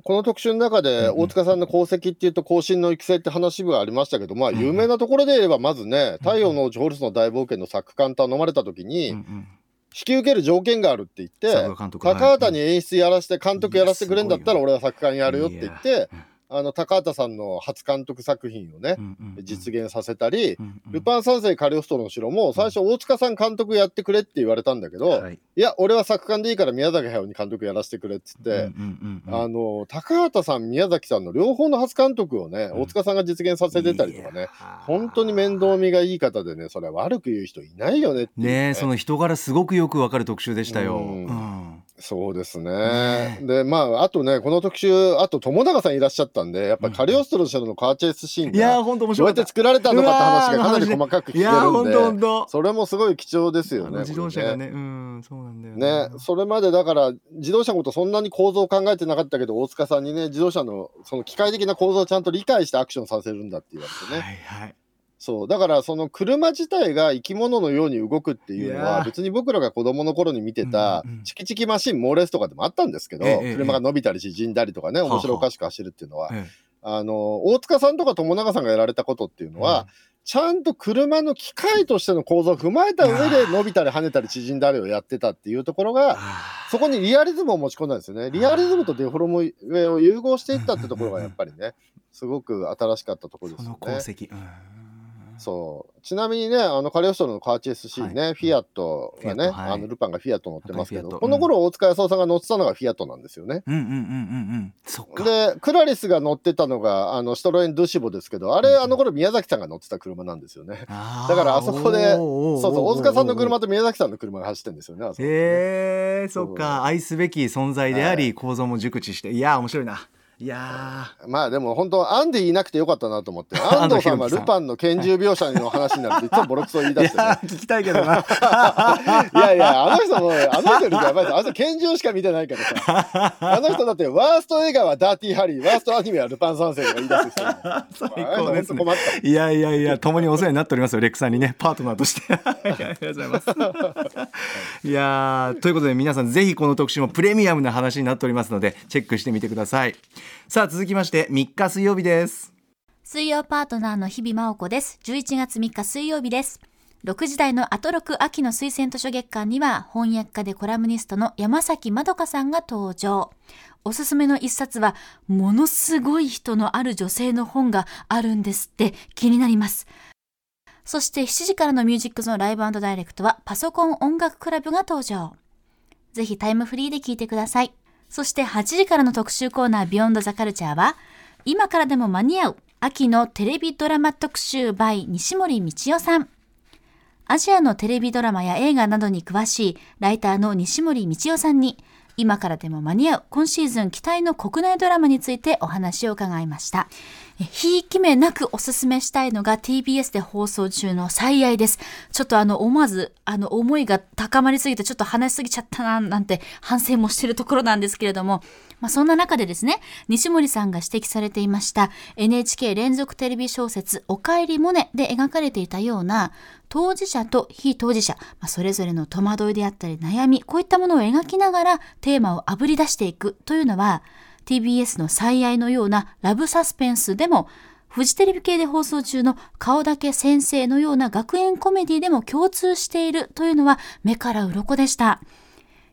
この特集の中で大塚さんの功績っていうと後進の育成って話がありましたけどまあうん有名なところで言えばまずね「太陽のホルスの大冒険」の作家頼まれた時に引き受ける条件があるって言って高畑に演出やらせて監督やらせてくれんだったらい俺は作家にやるよって言ってあの高畑さんの初監督作品をね実現させたりルパン三世カリオストロの城も最初大塚さん監督やってくれって言われたんだけど、はい。いや俺は作家でいいから宮崎駿に監督やらせてくれっつって、あの高畑さん宮崎さんの両方の初監督をね、うん。大塚さんが実現させてたりとかね本当に面倒見がいい方でねそれは悪く言う人いないよねってねえその人柄すごくよくわかる特集でしたよ。うん。うんそうですねねでまああとねこの特集あと友永さんいらっしゃったんでやっぱりカリオストロの城のカーチェイスシーンがいやー本当面どう白かった。やって作られたのかって話がかなり細かく聞けいやー本当るんで本当。それもすごい貴重ですよね。自動車がこれね、うん、そうなんだよね、それまでだから自動車のことそんなに構造を考えてなかったけど大塚さんにね自動車のその機械的な構造をちゃんと理解してアクションさせるんだって言われてね、はいはい。そう。だからその車自体が生き物のように動くっていうのいやー。は別に僕らが子供の頃に見てたうんうんチキチキマシンモーレスとかでもあったんですけど、ええ車が伸びたり縮んだりとかね面白おかしく走るっていうのは、えあ。の大塚さんとか友永さんがやられたことっていうのは、ちゃんと車の機械としての構造を踏まえた上で伸びたり跳ねたり縮んだりをやってたっていうところがあそこにリアリズムを持ち込んだんですよね。リアリズムとデフォルメを融合していったってところがやっぱりね、すごく新しかったところーそのですよね。功績。うんそう。ちなみにね、あのカリオストロのカーチェスシーンね、はい。フィアットがね、はい。あのルパンがフィアット乗ってますけど、この頃大塚康夫さんが乗ってたのがフィアットなんですよね。うん。うんうんうんうん。そっか。で、クラリスが乗ってたのがあのシトロエン・ドゥシボですけど、あれ、うんあの頃宮崎さんが乗ってた車なんですよね。だからあそこでそうそう、大塚さんの車と宮崎さんの車が走ってるんですよね。あそこね。へえそっか。愛すべき存在であり、はい。構造も熟知して。いやー面白いないやまあでも本当、アンディいなくてよかったなと思って、(laughs) 安藤さんはルパンの拳銃描写の話になると、いつもボロクソ言い出してね。聞きたいけどな。いやいや、あの人も、あの人よりやばいです。あの人拳銃しか見てないからさ。あの人だって、ワースト映画はダーティーハリー、ワーストアニメはルパン三世とか言い出す最高ですね。いやいやいや共にお世話になっておりますよレックさんにね。パートナーとして。(laughs) ありがとうございます。いやーということで皆さんぜひこの特集もプレミアムな話になっておりますのでチェックしてみてくださいさあ続きまして3日水曜日です水曜パートナーの日々真央子です。11月3日水曜日です。6時台のアトロク秋の推薦図書月間には翻訳家でコラムニストの山崎まどかさんが登場。おすすめの一冊は、ものすごい人のある女性の本があるんですって気になります。そして7時からのミュージックゾーンライブダイレクトはパソコン音楽クラブが登場。ぜひタイムフリーで聴いてください。そして8時からの特集コーナービヨンドザカルチャーは、今からでも間に合う秋のテレビドラマ特集 by 西森道夫さん。アジアのテレビドラマや映画などに詳しいライターの西森道夫さんに、今からでも間に合う今シーズン期待の国内ドラマについてお話を伺いました。ひいき目なくおすすめしたいのが TBS で放送中の最愛です。ちょっとあの思わずあの思いが高まりすぎてちょっと話しすぎちゃったななんて反省もしてるところなんですけれども、まあ、そんな中でですね、西森さんが指摘されていました NHK 連続テレビ小説おかえりモネで描かれていたような当事者と非当事者、まあ、それぞれの戸惑いであったり悩み、こういったものを描きながらテーマをあぶり出していくというのは TBS の最愛のようなラブサスペンスでもフジテレビ系で放送中の顔だけ先生のような学園コメディでも共通しているというのは目から鱗でした。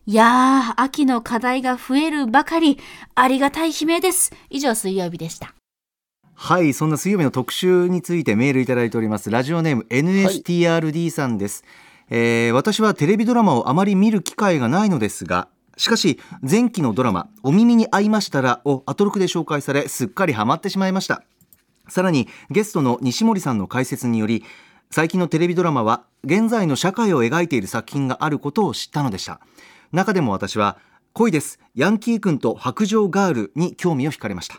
いやー、秋の課題が増えるばかり、ありがたい悲鳴です。以上、水曜日でした。はいそんな水曜日の特集についてメールいただいておりますラジオネーム NSTRD さんです、えー私はテレビドラマをあまり見る機会がないのですがしかし前期のドラマ「お耳に合いましたら」をアトロクで紹介されすっかりハマってしまいました。さらにゲストの西森さんの解説により最近のテレビドラマは現在の社会を描いている作品があることを知ったのでした。中でも私は恋ですヤンキー君と白状ガールに興味を惹かれました。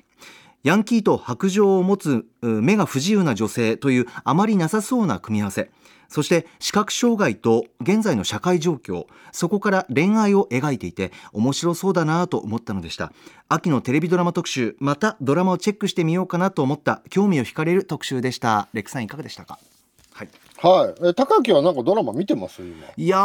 ヤンキーと白状を持つ目が不自由な女性というあまりなさそうな組み合わせ。そして視覚障害と現在の社会状況そこから恋愛を描いていて面白そうだなと思ったのでした。秋のテレビドラマ特集またドラマをチェックしてみようかなと思った興味を惹かれる特集でした。レックさんいかがでしたか？はい。はい。え、高木はなんかドラマ見てます？今。いや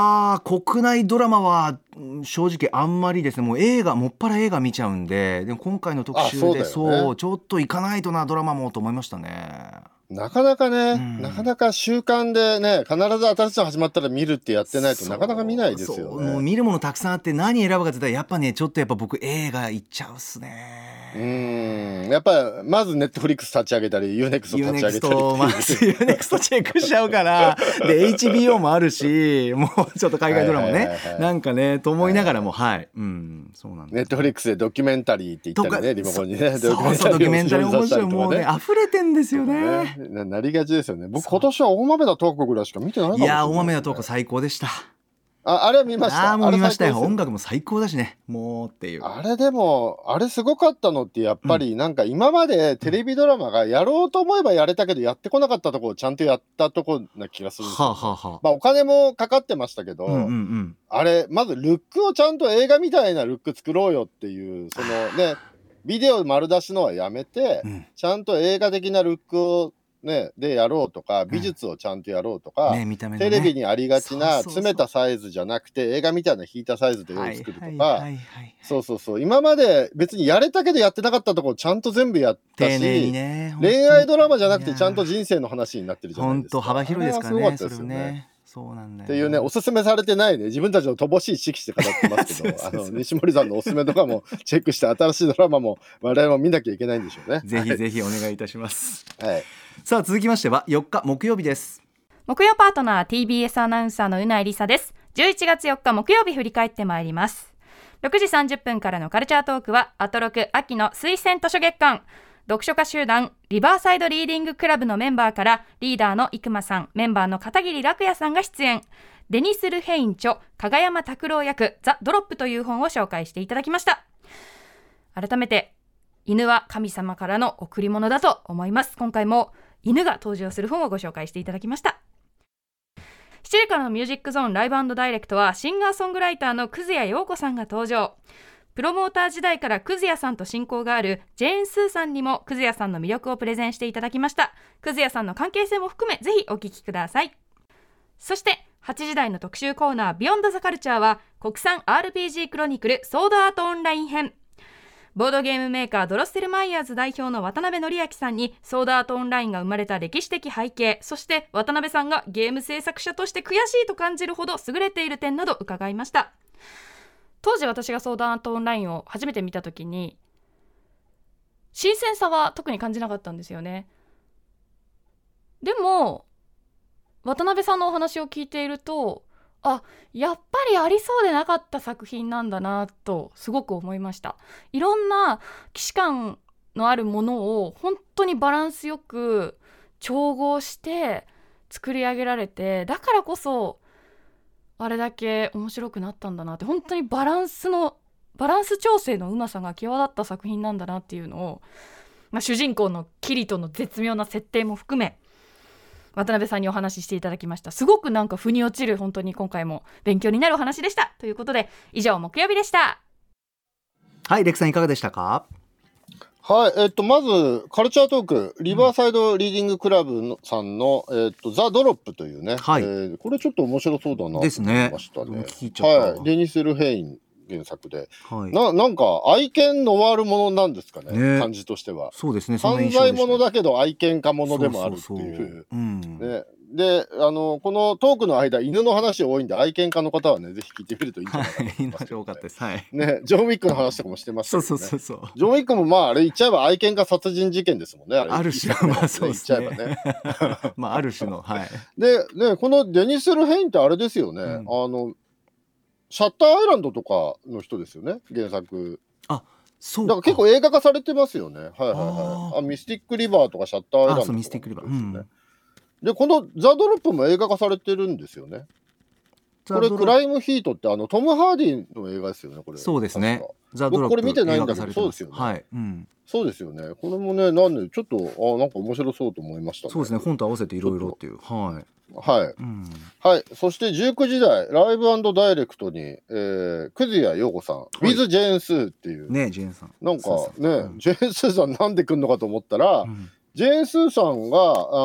ー国内ドラマはうん正直あんまりですね。もう映画もっぱら映画見ちゃうんででも今回の特集あそうね。そうちょっと行かないとなドラマもと思いましたねなかなかね、うん。なかなか習慣でね、必ず新しいの始まったら見るってやってないとなかなか見ないですよね。もう見るものたくさんあって何選ぶかって言ったらやっぱねちょっとやっぱ僕映画行っちゃうっすねうーん。やっぱりまず Netflix 立ち上げたり、 U-NEXT 立ち上げたりネクスト、まず U-NEXT チェックしちゃうから、(laughs) で、HBO もあるし、もうちょっと海外ドラマねはいはいはいは、いなんかね、と思いながらも、はい、うん、そうなんです。 Netflix でドキュメンタリーって言ったりね、リモコンにね。ドキュメンタリー面白い、もうね、溢れてんですよね。ねななりがちですよね。僕今年は大豆田とわ子ぐらいしか見てないかもしれないいやー、大豆田トーク最高でした。ああれは見ました。あもう見ましたよ。音楽も最高だしね、もうっていう。あれでも、あれすごかったのってやっぱりなんか今までテレビドラマがやろうと思えばやれたけどやってこなかったところをちゃんとやったとこな気がするんですよはあ、はあはあ、まあお金もかかってましたけど、うんうんうん。あれ、まずルックをちゃんと映画みたいなルック作ろうよっていう、そのね、ビデオ丸出しのはやめて、うんちゃんと映画的なルックをね、でやろうとか、美術をちゃんとやろうとか、ね、見た目のねテレビにありがちなそうそうそう詰めたサイズじゃなくて、映画みたいな引いたサイズではい作るとか、そうそうそう、今まで別にやれたけどやってなかったところちゃんと全部やった丁寧にし、ね。恋愛ドラマじゃなくてちゃんと人生の話になってるじゃないですか。幅広いですからあれはね。すごかったですよをね。そうなんだよ。っていうね、おすすめされてないね、自分たちの乏しい知識で語ってますけど、あの、西森さんのおすすめとかもチェックして、新しいドラマも我々も見なきゃいけないんでしょうね。ぜひぜひお願いいたします。はい。さあ続きましては4日木曜日です。木曜パートナー TBS アナウンサーのうないりさです。11月4日木曜日振り返ってまいります。6時30分からのカルチャートークはアトロク秋の推薦図書月間。読書家集団リバーサイドリーディングクラブのメンバーからリーダーの生間さんメンバーの片桐楽也さんが出演。デニス・ルヘイン著加賀山拓郎役ザ・ドロップという本を紹介していただきました。改めて犬は神様からの贈り物だと思います。今回も犬が登場する本をご紹介していただきました。7時からのミュージックゾーンライブダイレクトはシンガーソングライターの葛谷陽子さんが登場。プロモーター時代から葛谷さんと親交があるジェーン・スーさんにも葛谷さんの魅力をプレゼンしていただきました。葛谷さんの関係性も含めぜひお聞きください。そして8時台の特集コーナービヨンドザカルチャーは国産 RPG クロニクルソードアートオンライン編。ボードゲームメーカードロッセルマイヤーズ代表の渡辺則明さんにソードアートオンラインが生まれた歴史的背景そして渡辺さんがゲーム制作者として悔しいと感じるほど優れている点など伺いました。当時私がソードアートオンラインを初めて見た時に新鮮さは特に感じなかったんですよね。でも渡辺さんのお話を聞いているとあやっぱりありそうでなかった作品なんだなとすごく思いました。いろんな既視感のあるものを本当にバランスよく調合して作り上げられてだからこそあれだけ面白くなったんだなって本当にバランスのバランス調整のうまさが際立った作品なんだなっていうのを、まあ、主人公のキリトの絶妙な設定も含め渡辺さんにお話ししていただきました。すごくなんか腑に落ちる本当に今回も勉強になるお話でした。ということで以上木曜日でした。はいレクさんいかがでしたか？はい、えっと、まず、カルチャートーク、リバーサイドリーディングクラブのさんの、えっと、ザ・ドロップというね、はい。えーこれちょっと面白そうだなとです思いねましたね。僕も聞いちゃったはい、デニス・ルヘイン原作で。はい。ななんか、愛犬のワールものなんですかね、ね感じとしては。そうですね。犯罪者だけど愛犬家ものでもあるっていう。ね、であのこのトークの間犬の話多いんで愛犬家の方はねぜひ聞いてみるといいんじゃはないかなと思いい。ますけど多かったです。はい。ねジョン・ウィックの話とかもしてましたそうけど、ね、そうそうそう。ジョン・ウィックもまああれ言っちゃえば愛犬家殺人事件ですもんねある種まあそうですね言っちゃえばね (laughs) まあある種のはい。でねこのデニス・ルヘインってあれですよね、んあのシャッターアイランドとかの人ですよね？原作。そうだから結構映画化されてますよね。はいはいはい。あミスティック・リバーとかシャッターアイランドとかあそうミスティックリバー。ですよね。うん。でこのザ・ドロップも映画化されてるんですよね。これクライムヒートってあのトム・ハーディの映画ですよねこれ。そうですね。確か。ザ・ドロップ僕これ見てないんだけどそうですよね。はい、うん、そうですよね。これもね、なんで、ちょっと、あなんか面白そうと思いましたね。そうですね。本と合わせていろいろっていう。はい、はい。うん、はい。そして19時台、ライブダイレクトに、えー、くずやようこさん、い。with ジェーンスーっていう、ねジェーンさん。なんかね、ジェーンスーさんなんで来んのかと思ったら、うん。ジェーンスーさんが、あ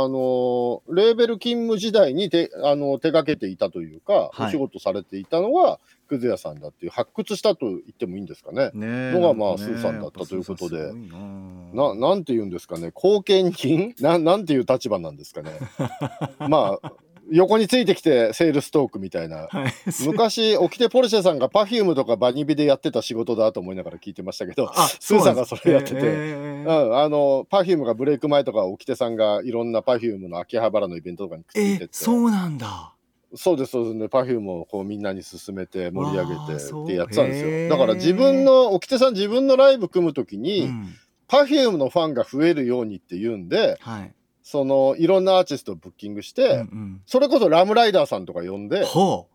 のーレーベル勤務時代に手,、あの手掛けていたというか、はい。お仕事されていたのが、くずやさんだっていう、発掘したと言ってもいいんですかね。ねのがまあスーさんだったということで。な。ななんて言うんですかね、貢献金？(laughs) ななんていう立場なんですかね。(laughs) まあ、横についてきてセールストークみたいな。はい。昔、オキテポルシェさんが Perfume とかバニビでやってた仕事だと思いながら聞いてましたけど、あスーさんがそれやってて、へうーん、あの、Perfume がブレイク前とか、オキテさんがいろんな Perfume の秋葉原のイベントとかにくっついてえって、そうなんだそうです、そうですね、Perfume をこうみんなに勧めて盛り上げてってやってたんですよ。だから自分の、オキテさん自分のライブ組むときに、うん。Perfume のファンが増えるようにって言うんで、はい、そのいろんなアーティストをブッキングして、うんうん。それこそラムライダーさんとか呼んで、ほ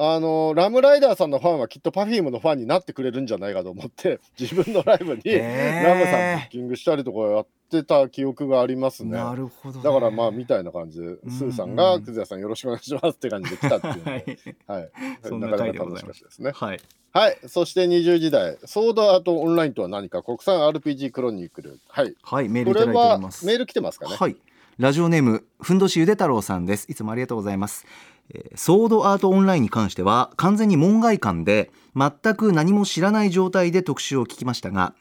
あのラムライダーさんのファンはきっと Perfume のファンになってくれるんじゃないかと思って自分のライブにラムさんブッキングしたりとかやってた記憶がありますうね。なるほどね、だからまあみたいな感じで、んスーさんが「くずやさんよろしくお願いします」って感じで来たっていうの (laughs) はで、い、はい、そんななかなか楽し回でございますかったですね。はい、はい、そして20時代、ソードアートオンラインとは何か、国産 RPG クロニクル。はい、はい、メールいただいておこれはりますメール来てますかね？はい。ラジオネームふんどしゆで太郎さんです。いつもありがとうございます。えーソードアートオンラインに関しては完全に門外漢で全く何も知らない状態で特集を聞きましたが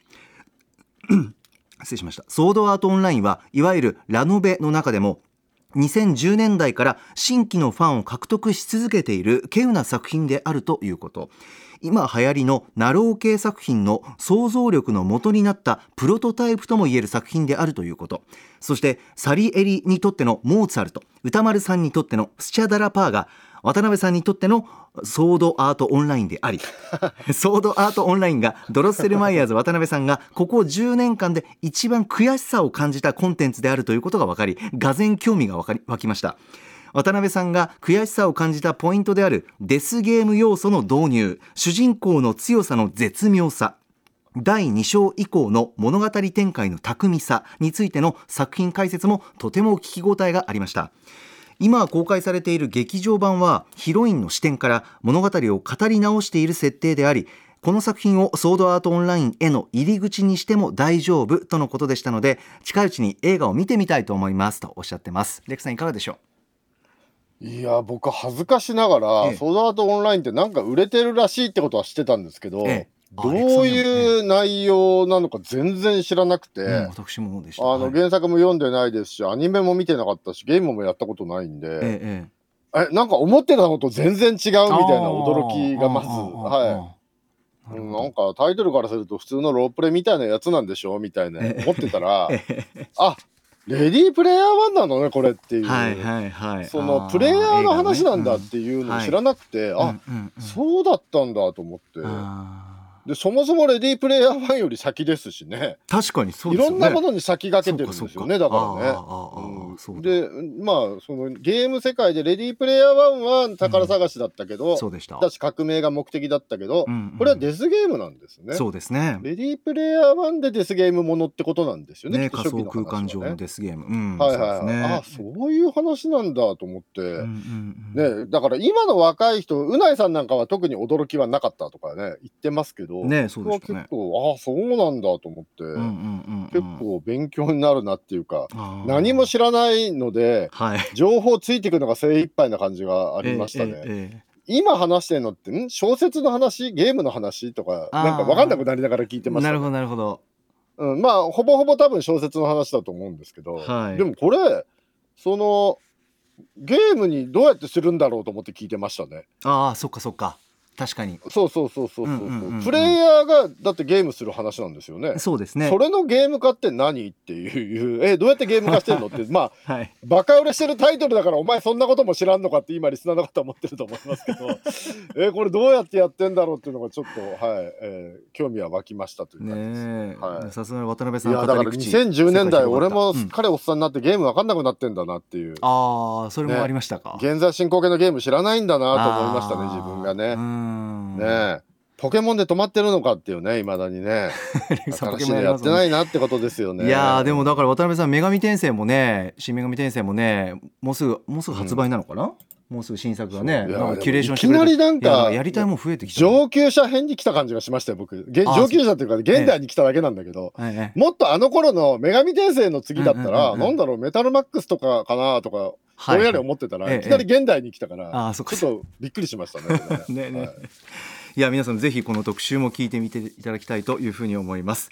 失礼しました。ソードアートオンラインはいわゆるラノベの中でも2010年代から新規のファンを獲得し続けている稀有な作品であるということ。今流行りのナロー系作品の想像力の元になったプロトタイプともいえる作品であるということ。そしてサリエリにとってのモーツァルト歌丸さんにとってのスチャダラパーが渡辺さんにとってのソードアートオンラインであり (laughs) ソードアートオンラインがドロッセルマイヤーズ渡辺さんがここ10年間で一番悔しさを感じたコンテンツであるということが分かりがぜ興味が湧きました。渡辺さんが悔しさを感じたポイントであるデスゲーム要素の導入主人公の強さの絶妙さ第2章以降の物語展開の巧みさについての作品解説もとても聞き応えがありました今公開されている劇場版はヒロインの視点から物語を語り直している設定でありこの作品をソードアートオンラインへの入り口にしても大丈夫とのことでしたので近いうちに映画を見てみたいと思いますとおっしゃってます。レクさんいかがでしょいや、僕、恥ずかしながら、ええ。ソードアートオンラインってなんか売れてるらしいってことは知ってたんですけど、えどういう内容なのか全然知らなくて、う、うん、私もでした。あのはい。原作も読んでないですし、アニメも見てなかったし、ゲームもやったことないんで、ええええ。なんか思ってたのと全然違うみたいな驚きがまず、はい。なんかタイトルからすると普通のロープレみたいなやつなんでしょみたいなええ。思ってたら、(laughs) ええ。あレディープレイヤー1なのね、これっていう。はいはいはいそのプレイヤーの話なんだっていうのを知らなくて、あ、そうだったんだと思って。あで、そもそもレディープレイヤー1より先ですしね。ー確かにそういですよね。ろんなものに先駆けてるんですよね、だからね。で、まあ、そのゲーム世界でレディープレイヤー1は宝探しだったけど、そうでした。だし革命が目的だったけど、うんうん。これはデスゲームなんですね。そうですね。レディープレイヤー1でデスゲームものってことなんですよね。ね仮想空間上のデスゲーム。うんはいはい。ね。あ、そういう話なんだと思って。うんうんうん。ね、だから今の若い人、うないさんなんかは特に驚きはなかったとかね、言ってますけど、ねそうね。僕は結構、ああ、そうなんだと思って、うんうんうんうん。結構勉強になるなっていうか、何も知らないので、はい。情報ついていくのが精一杯な感じがありましたね。ええええ今話してるのって、ん？小説の話？ゲームの話とか、なんか分かんなくなりながら聞いてました、ね。なるほどなるほど。うん、まあ、ほぼほぼ多分小説の話だと思うんですけど、はい。でもこれ、その、ゲームにどうやってするんだろうと思って聞いてましたね。ああそっかそっか確かに。そうそうそうそうそう,、うんうんうんうん。プレイヤーがだってゲームする話なんですよね。そうですね。それのゲーム化って何っていう、(laughs) え、どうやってゲーム化してんのって、まあ、(laughs) はい。バカ売れしてるタイトルだから、お前そんなことも知らんのかって今、リスナーの方は思ってると思いますけど、(laughs) え、これどうやってやってんだろうっていうのがちょっと、はい、えー興味は湧きましたという感じです。はい。さすがに渡辺さんいや、だからの語り口2010年代、俺も世界広がった。うんすっかりおっさんになってゲームわかんなくなってんだなっていう。ああそれもありましたか。現在進行形のゲーム知らないんだなと思いましたね、自分がね。うんねえ。ポケモンで止まってるのかっていうね、いまだにね。(laughs) 新しいのやってないなってことですよね。いやーでもだから渡辺さん女神転生もね新女神転生もねもうすぐもうすぐ発売なのかな、もうすぐ新作がねキュレーションしていきなりなんかいややりたいもん増えてきた上級者編に来た感じがしましたよ、僕。上級者っていうか、現代に来ただけなんだけど。ええ。もっとあの頃の女神転生の次だったら、うんうんうんうんなんだろう、メタルマックスとかかなとか、はいぼんやり思ってたら、ええ。いきなり現代に来たから、ちょっとびっくりしましたね。ね。(laughs) ねはい。いや皆さんぜひこの特集も聞いてみていただきたいというふうに思います。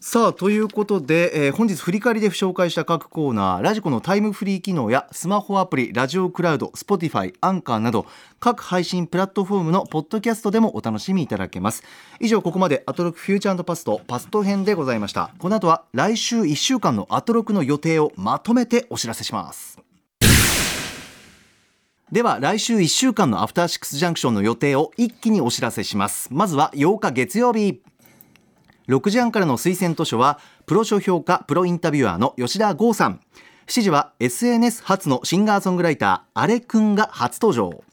さあということで、えー本日振り返りで紹介した各コーナーラジコのタイムフリー機能やスマホアプリラジオクラウド Spotify アンカーなど各配信プラットフォームのポッドキャストでもお楽しみいただけます。以上ここまでアトロクフューチャーパストパスト編でございました。この後は来週1週間のアトロクの予定をまとめてお知らせしますでは来週1週間のアフターシックスジャンクションの予定を一気にお知らせします。まずは8日月曜日。6時半からの推薦図書はプロ書評家プロインタビュアーの吉田剛さん。7時は SNS 初のシンガーソングライターあれくんが初登場。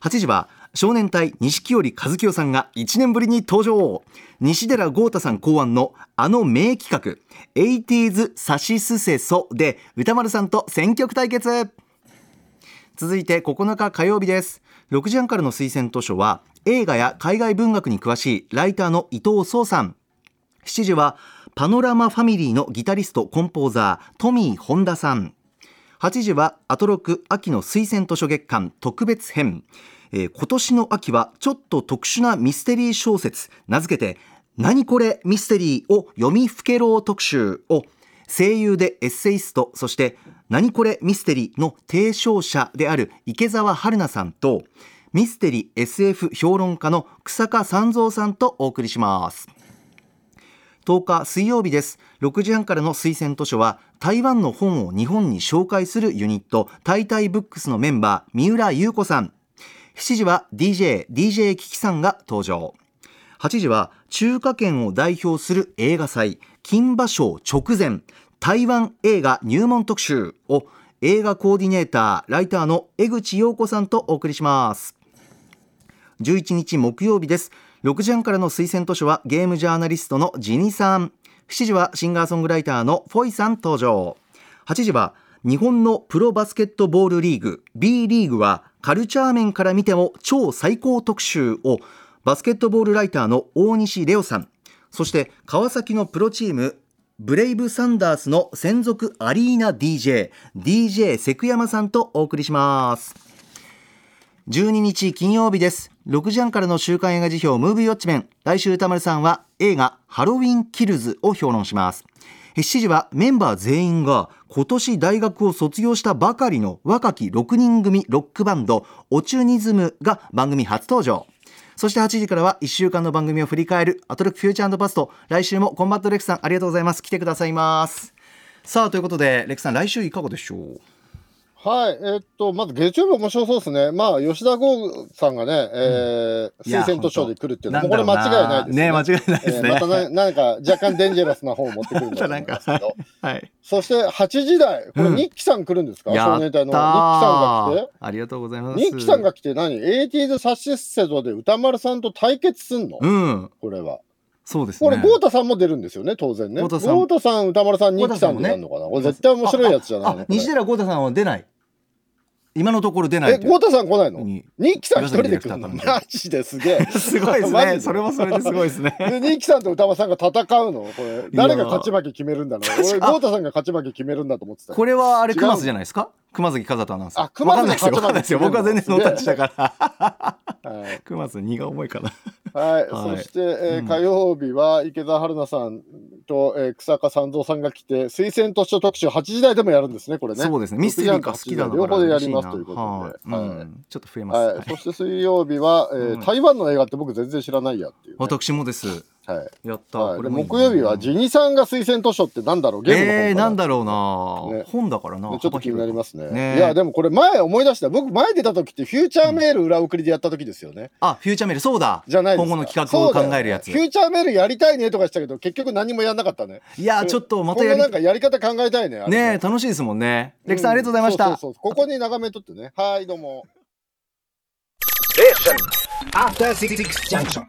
8時は少年隊錦織和樹さんが1年ぶりに登場。西寺豪太さん考案のあの名企画 80s サシスセソで歌丸さんと選曲対決。続いて9日火曜日です。6時半からの推薦図書は映画や海外文学に詳しいライターの伊藤壮さん。7時はパノラマファミリーのギタリストコンポーザートミー本田さん。8時はアトロク秋の推薦図書月間特別編、えー今年の秋はちょっと特殊なミステリー小説名付けて何これミステリーを読みふけろう特集を声優でエッセイストそして何これ？ミステリーの提唱者である池澤春菜さんとミステリー SF 評論家の草加三蔵さんとお送りします。10日水曜日です。6時半からの推薦図書は台湾の本を日本に紹介するユニットタイタイブックスのメンバー三浦優子さん。7時は DJ DJ キキさんが登場。8時は中華圏を代表する映画祭金馬賞直前。台湾映画入門特集を映画コーディネーターライターの江口洋子さんとお送りします。11日木曜日です。6時半からの推薦図書はゲームジャーナリストのジニさん。7時はシンガーソングライターのフォイさん登場。8時は日本のプロバスケットボールリーグ B リーグはカルチャー面から見ても超最高特集をバスケットボールライターの大西レオさん。そして川崎のプロチームブレイブサンダースの専属アリーナ DJ DJ セクヤマさんとお送りします。12日金曜日です。6時半からの週刊映画時評ムービーウォッチメン。来週宇多丸さんは映画ハロウィンキルズを評論します。7時はメンバー全員が今年大学を卒業したばかりの若き6人組ロックバンド Ochunism が番組初登場。そして8時からは1週間の番組を振り返るアトロクフューチャーパスト。来週もコンバットレックさんありがとうございます。来てくださいます。さあということでレックさん来週いかがでしょう？はい、えっと、まず月曜日面白そうですね。まあ、吉田剛さんがね、えー推薦図書で来るっていうのは、これ間違いないですね。間違いないですね、えーまたななんか若干デンジャラスな方を持ってくるんだと思いますけど。(laughs) はい。そして8時台、これ、うん。ニッキさん来るんですか、や少年隊の。ニッキさんが来て。ありがとうございます。ニッキさんが来て何 ?80s サッシスセドで歌丸さんと対決すんの、うん。これは。そうですね。これ、豪太さんも出るんですよね、当然ね。豪豪太さん。歌丸さん、ニッキさんでやるのかな、これ絶対面白いやつじゃないの？あ西寺豪太さんは出ない今のところ出ないえ、豪太さん来ないの？にニッキさん一人で来るの？マジですげえ。すごいですね。それもそれですごいですね。で、ニッキさんと歌丸さんが戦うの？これ、誰が勝ち負け決めるんだろう。俺、あ豪太さんが勝ち負け決めるんだと思ってたよ。これはあれ違う熊津じゃないですか？熊崎風人アナウンサー。あ熊津わかんないですよ。僕は全然ノータッチだから。(laughs) はい。熊津荷が重いかな。はい、はい。そして、えーうん。火曜日は池澤春菜さんと、えー草加三蔵さんが来て推薦図書特集8時台でもやるんですねこれね。そうですね。ミステリーが好きだな両方でやりますということで、はい。ちょっと増えます。はいはい。そして水曜日は、えーうん。台湾の映画って僕全然知らないやっていう、ね。私もですはい。やったはい、でこれ木曜日はジニさんが推薦図書ってなんだろう？ゲームの本かなえーなんだろうなね。本だからなねちょっと気になりますね。ね。いやでもこれ前思い出した。僕前出た時ってフューチャーメール裏送りでやった時ですよね、あフューチャーメールそうだ。じゃないですか。今後の企画を考えるやつ。フューチャーメールやりたいねとかしたけど結局何もやんなかったね。いやちょっとまたやり今後なんかやり方考えたいねねえ楽しいですもんね。レクさんありがとうございました。そうそうそうここに眺めとってね。はいどうも。After Six Junction.